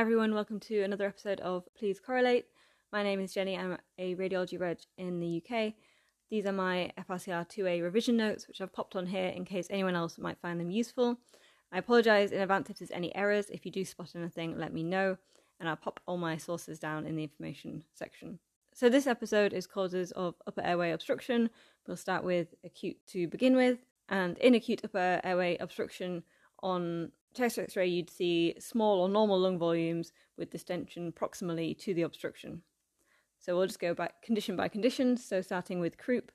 Hi everyone, welcome to another episode of Please Correlate. My name is Jenny, I'm a radiology reg in the UK. These are my FRCR 2A revision notes, which I've popped on here in case anyone else might find them useful. I apologise in advance if there's any errors. If you do spot anything, let me know, and I'll pop all my sources down in the information section. So, this episode is causes of upper airway obstruction. We'll start with acute to begin with, and in acute upper airway obstruction, on chest x ray, you'd see small or normal lung volumes with distension proximally to the obstruction. So we'll just go back condition by condition. So starting with croup,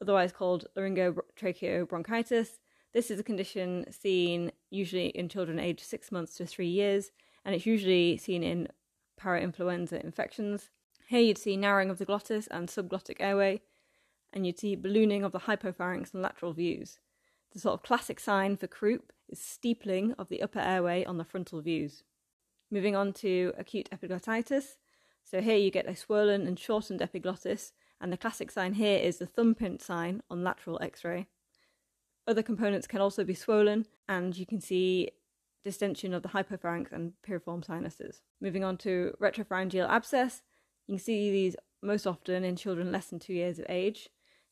otherwise called laryngotracheobronchitis. This is a condition seen usually in children aged six months to three years, and it's usually seen in parainfluenza infections. Here you'd see narrowing of the glottis and subglottic airway, and you'd see ballooning of the hypopharynx and lateral views. The sort of classic sign for croup is steepling of the upper airway on the frontal views. Moving on to acute epiglottitis. So here you get a swollen and shortened epiglottis, and the classic sign here is the thumbprint sign on lateral x ray. Other components can also be swollen, and you can see distension of the hypopharynx and piriform sinuses. Moving on to retropharyngeal abscess, you can see these most often in children less than two years of age.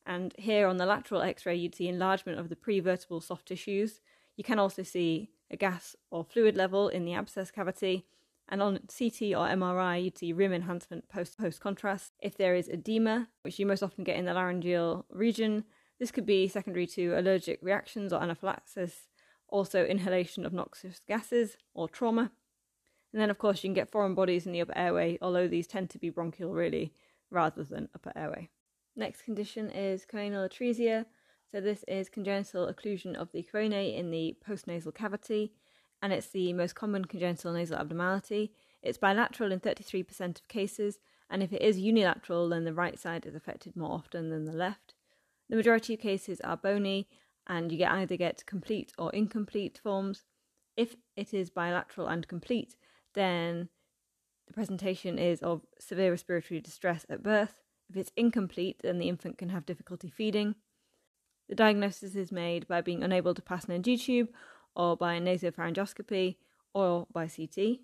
And here on the lateral x ray, you'd see enlargement of the prevertebral soft tissues, you can also see a gas or fluid level in the abscess cavity. And on CT or MRI, you'd see rim enhancement post post contrast. If there is edema, which you most often get in the laryngeal region, this could be secondary to allergic reactions or anaphylaxis, also inhalation of noxious gases or trauma. And then, of course, you can get foreign bodies in the upper airway, although these tend to be bronchial really rather than upper airway. Next condition is choanal atresia, so this is congenital occlusion of the choanae in the postnasal cavity, and it's the most common congenital nasal abnormality. It's bilateral in 33% of cases, and if it is unilateral, then the right side is affected more often than the left. The majority of cases are bony, and you get either get complete or incomplete forms. If it is bilateral and complete, then the presentation is of severe respiratory distress at birth. If it's incomplete, then the infant can have difficulty feeding. The diagnosis is made by being unable to pass an NG tube or by nasopharyngoscopy or by CT.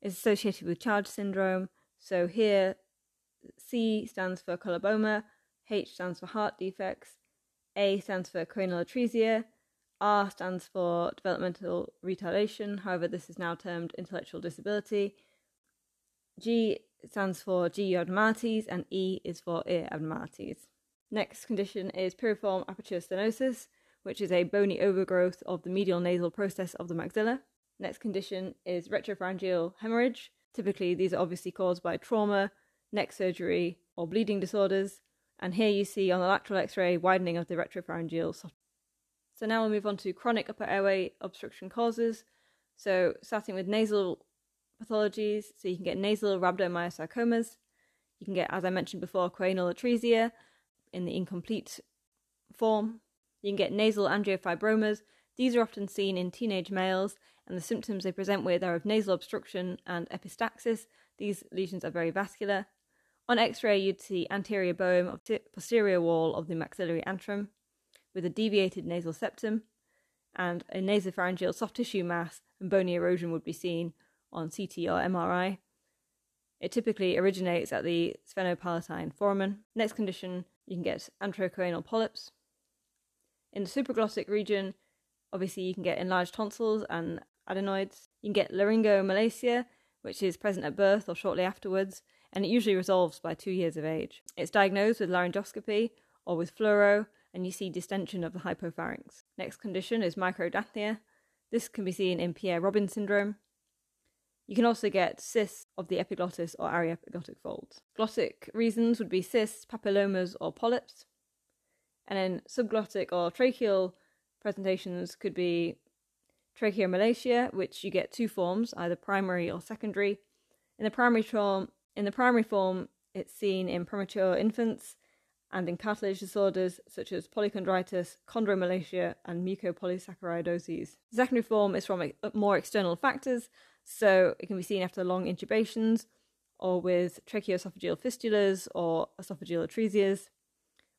It's associated with Charge syndrome. So here, C stands for coloboma, H stands for heart defects, A stands for choanal atresia, R stands for developmental retardation, however, this is now termed intellectual disability. G stands for GU abnormalities, and E is for ear abnormalities. Next condition is piriform aperture stenosis, which is a bony overgrowth of the medial nasal process of the maxilla. Next condition is retropharyngeal hemorrhage. Typically, these are obviously caused by trauma, neck surgery, or bleeding disorders. And here you see on the lateral x ray widening of the retropharyngeal soft. So now we'll move on to chronic upper airway obstruction causes. So, starting with nasal pathologies, so you can get nasal rhabdomyosarcomas. You can get, as I mentioned before, choanal atresia, in the incomplete form. You can get nasal angiofibromas. These are often seen in teenage males, and the symptoms they present with are of nasal obstruction and epistaxis. These lesions are very vascular. On x ray, you'd see anterior bowing of the posterior wall of the maxillary antrum with a deviated nasal septum, and a nasopharyngeal soft tissue mass and bony erosion would be seen on CT or MRI. It typically originates at the sphenopalatine foramen. Next condition you can get antrochoanal polyps. In the supraglottic region, obviously you can get enlarged tonsils and adenoids. You can get laryngomalacia, which is present at birth or shortly afterwards, and it usually resolves by two years of age. It's diagnosed with laryngoscopy or with fluoro, and you see distension of the hypopharynx. Next condition is micrognathia. This can be seen in Pierre Robin syndrome. You can also get cysts of the epiglottis or aryepiglottic folds. Glottic reasons would be cysts, papillomas, or polyps. And then subglottic or tracheal presentations could be tracheomalacia, which you get two forms, either primary or secondary. In the primary form, in the primary form, it's seen in premature infants and in cartilage disorders such as polychondritis, chondromalacia, and mucopolysaccharidoses. The secondary form is from more external factors so it can be seen after long intubations or with tracheoesophageal fistulas or esophageal atresias,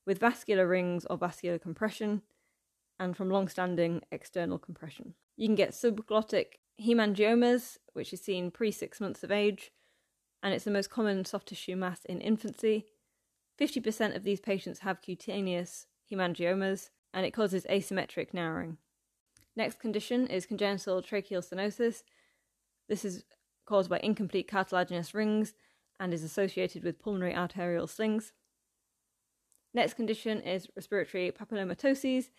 with vascular rings or vascular compression. and from long standing external compression. You can get subglottic hemangiomas, which is seen pre six months of age, and it's the most common soft tissue mass in infancy. 50% of these patients have cutaneous hemangiomas, and it causes asymmetric narrowing. Next condition is congenital tracheal stenosis. This is caused by incomplete cartilaginous rings and is associated with pulmonary arterial slings. Next condition is respiratory papillomatoses.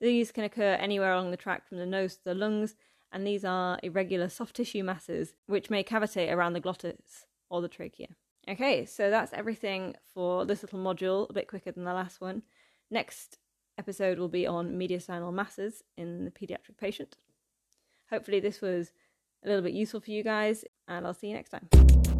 These can occur anywhere along the tract from the nose to the lungs, and these are irregular soft tissue masses which may cavitate around the glottis or the trachea. Okay, so that's everything for this little module, a bit quicker than the last one. Next episode will be on mediastinal masses in the pediatric patient. Hopefully, this was a little bit useful for you guys, and I'll see you next time.